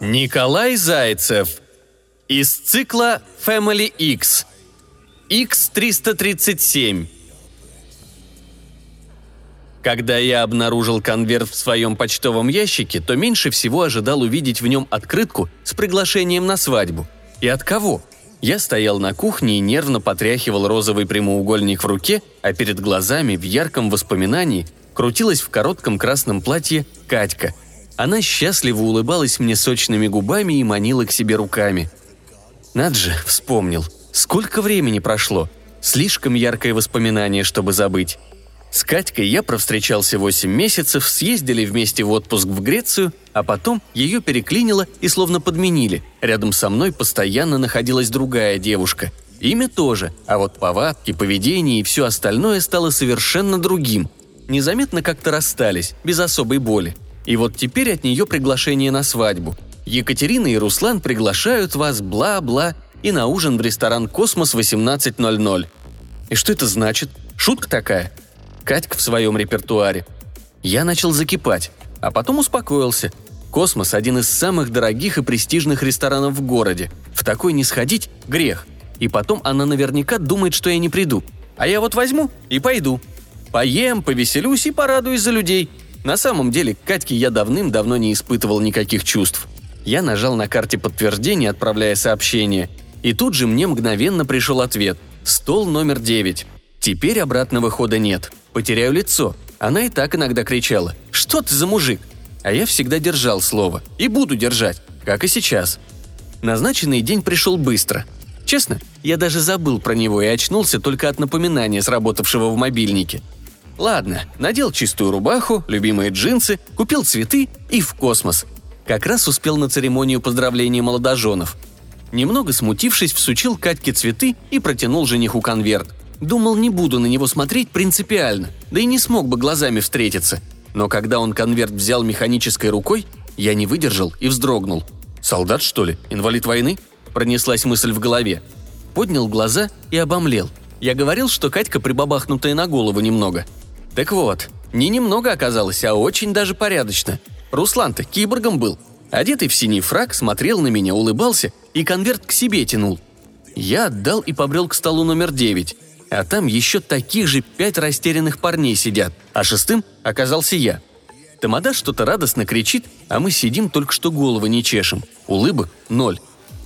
Николай Зайцев. Из цикла Family X. X337. Когда я обнаружил конверт в своем почтовом ящике, то меньше всего ожидал увидеть в нем открытку с приглашением на свадьбу. И от кого? Я стоял на кухне и нервно потряхивал розовый прямоугольник в руке, а перед глазами в ярком воспоминании крутилась в коротком красном платье Катька. Она счастливо улыбалась мне сочными губами и манила к себе руками. Над же, вспомнил. Сколько времени прошло? Слишком яркое воспоминание, чтобы забыть. С Катькой я провстречался 8 месяцев, съездили вместе в отпуск в Грецию, а потом ее переклинило и словно подменили. Рядом со мной постоянно находилась другая девушка. Имя тоже, а вот повадки, поведение и все остальное стало совершенно другим. Незаметно как-то расстались, без особой боли. И вот теперь от нее приглашение на свадьбу. Екатерина и Руслан приглашают вас, бла-бла, и на ужин в ресторан «Космос» 18.00. И что это значит? Шутка такая? Катька в своем репертуаре. Я начал закипать, а потом успокоился. «Космос» – один из самых дорогих и престижных ресторанов в городе. В такой не сходить – грех. И потом она наверняка думает, что я не приду. А я вот возьму и пойду. Поем, повеселюсь и порадуюсь за людей. На самом деле, к Катьке я давным-давно не испытывал никаких чувств. Я нажал на карте подтверждения, отправляя сообщение. И тут же мне мгновенно пришел ответ. Стол номер девять. Теперь обратного хода нет. Потеряю лицо. Она и так иногда кричала. «Что ты за мужик?» А я всегда держал слово. И буду держать, как и сейчас. Назначенный день пришел быстро. Честно, я даже забыл про него и очнулся только от напоминания, сработавшего в мобильнике. Ладно, надел чистую рубаху, любимые джинсы, купил цветы и в космос. Как раз успел на церемонию поздравления молодоженов. Немного смутившись, всучил Катьке цветы и протянул жениху конверт. Думал, не буду на него смотреть принципиально, да и не смог бы глазами встретиться. Но когда он конверт взял механической рукой, я не выдержал и вздрогнул. «Солдат, что ли? Инвалид войны?» Пронеслась мысль в голове. Поднял глаза и обомлел. Я говорил, что Катька прибабахнутая на голову немного. Так вот, не немного оказалось, а очень даже порядочно. Руслан-то киборгом был. Одетый в синий фраг, смотрел на меня, улыбался и конверт к себе тянул. Я отдал и побрел к столу номер девять а там еще таких же пять растерянных парней сидят, а шестым оказался я. Тамада что-то радостно кричит, а мы сидим только что головы не чешем. Улыбок – ноль.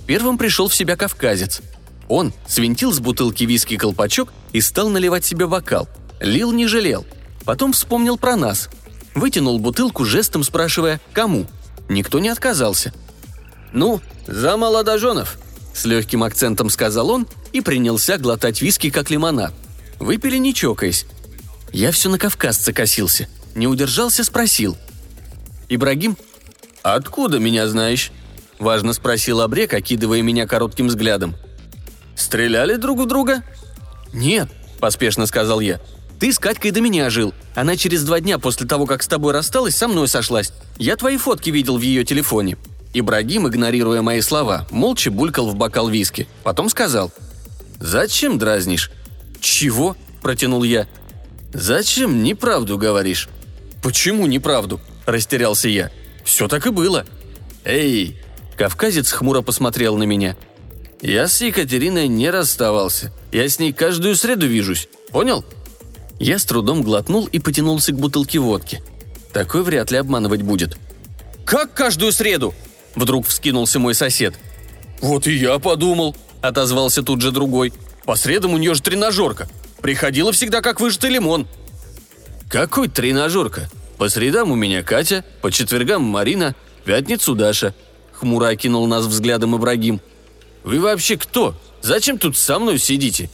Первым пришел в себя кавказец. Он свинтил с бутылки виски колпачок и стал наливать себе бокал. Лил не жалел. Потом вспомнил про нас. Вытянул бутылку жестом, спрашивая «Кому?». Никто не отказался. «Ну, за молодоженов», – с легким акцентом сказал он и принялся глотать виски, как лимонад. Выпили не чокаясь. Я все на кавказца косился. Не удержался, спросил. «Ибрагим, откуда меня знаешь?» – важно спросил Абрек, окидывая меня коротким взглядом. «Стреляли друг у друга?» «Нет», – поспешно сказал я. «Ты с Катькой до меня жил. Она через два дня после того, как с тобой рассталась, со мной сошлась. Я твои фотки видел в ее телефоне». Ибрагим, игнорируя мои слова, молча булькал в бокал виски. Потом сказал – «Зачем дразнишь?» «Чего?» – протянул я. «Зачем неправду говоришь?» «Почему неправду?» – растерялся я. «Все так и было». «Эй!» – кавказец хмуро посмотрел на меня. «Я с Екатериной не расставался. Я с ней каждую среду вижусь. Понял?» Я с трудом глотнул и потянулся к бутылке водки. Такой вряд ли обманывать будет. «Как каждую среду?» – вдруг вскинулся мой сосед. «Вот и я подумал», отозвался тут же другой. «По средам у нее же тренажерка. Приходила всегда как выжатый лимон». «Какой тренажерка? По средам у меня Катя, по четвергам Марина, пятницу Даша», — хмуро окинул нас взглядом Ибрагим. «Вы вообще кто? Зачем тут со мной сидите?»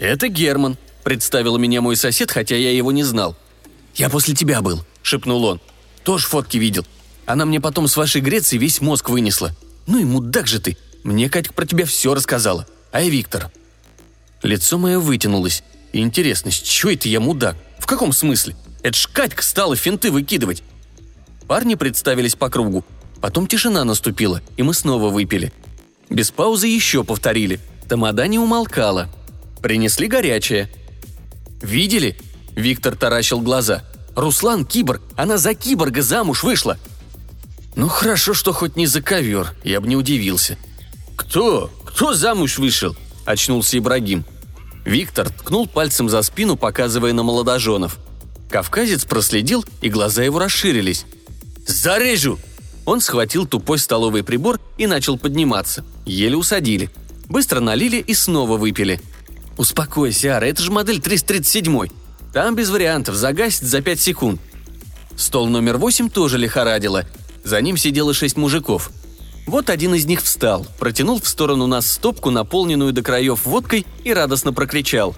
«Это Герман», — представил меня мой сосед, хотя я его не знал. «Я после тебя был», — шепнул он. «Тоже фотки видел. Она мне потом с вашей Греции весь мозг вынесла. Ну и мудак же ты. Мне Катька про тебя все рассказала. А я Виктор». Лицо мое вытянулось. интересно, с чего это я мудак? В каком смысле? Это ж Катька стала финты выкидывать. Парни представились по кругу. Потом тишина наступила, и мы снова выпили. Без паузы еще повторили. Тамада не умолкала. Принесли горячее. «Видели?» Виктор таращил глаза. «Руслан киборг, она за киборга замуж вышла!» Ну хорошо, что хоть не за ковер, я бы не удивился. «Кто? Кто замуж вышел?» – очнулся Ибрагим. Виктор ткнул пальцем за спину, показывая на молодоженов. Кавказец проследил, и глаза его расширились. «Зарежу!» Он схватил тупой столовый прибор и начал подниматься. Еле усадили. Быстро налили и снова выпили. «Успокойся, Ара, это же модель 337. Там без вариантов, загасит за пять секунд». Стол номер восемь тоже лихорадило. За ним сидело шесть мужиков. Вот один из них встал, протянул в сторону нас стопку, наполненную до краев водкой, и радостно прокричал.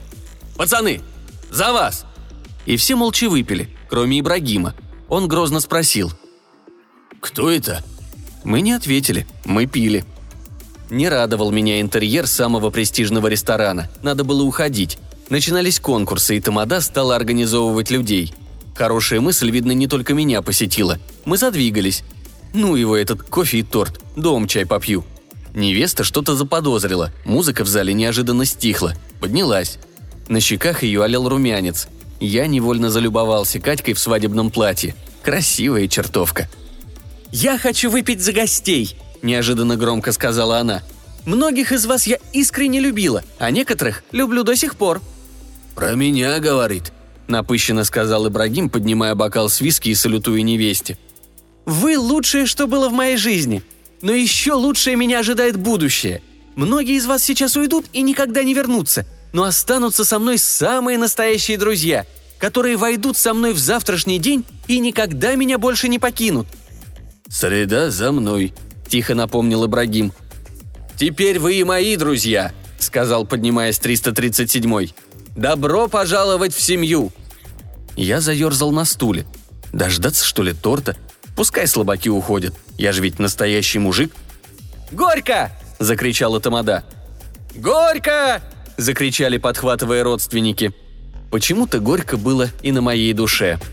«Пацаны, за вас!» И все молча выпили, кроме Ибрагима. Он грозно спросил. «Кто это?» Мы не ответили, мы пили. Не радовал меня интерьер самого престижного ресторана, надо было уходить. Начинались конкурсы, и Тамада стала организовывать людей. Хорошая мысль, видно, не только меня посетила. Мы задвигались. Ну его этот кофе и торт, дом чай попью. Невеста что-то заподозрила, музыка в зале неожиданно стихла, поднялась. На щеках ее олел румянец. Я невольно залюбовался Катькой в свадебном платье. Красивая чертовка. «Я хочу выпить за гостей», – неожиданно громко сказала она. «Многих из вас я искренне любила, а некоторых люблю до сих пор». «Про меня, — говорит», – напыщенно сказал Ибрагим, поднимая бокал с виски и салютуя невесте – вы лучшее, что было в моей жизни. Но еще лучшее меня ожидает будущее. Многие из вас сейчас уйдут и никогда не вернутся, но останутся со мной самые настоящие друзья, которые войдут со мной в завтрашний день и никогда меня больше не покинут». «Среда за мной», – тихо напомнил Ибрагим. «Теперь вы и мои друзья», – сказал, поднимаясь 337-й. «Добро пожаловать в семью!» Я заерзал на стуле. Дождаться, что ли, торта? Пускай слабаки уходят. Я же ведь настоящий мужик. «Горько!» – закричала Тамада. «Горько!» – закричали, подхватывая родственники. Почему-то горько было и на моей душе –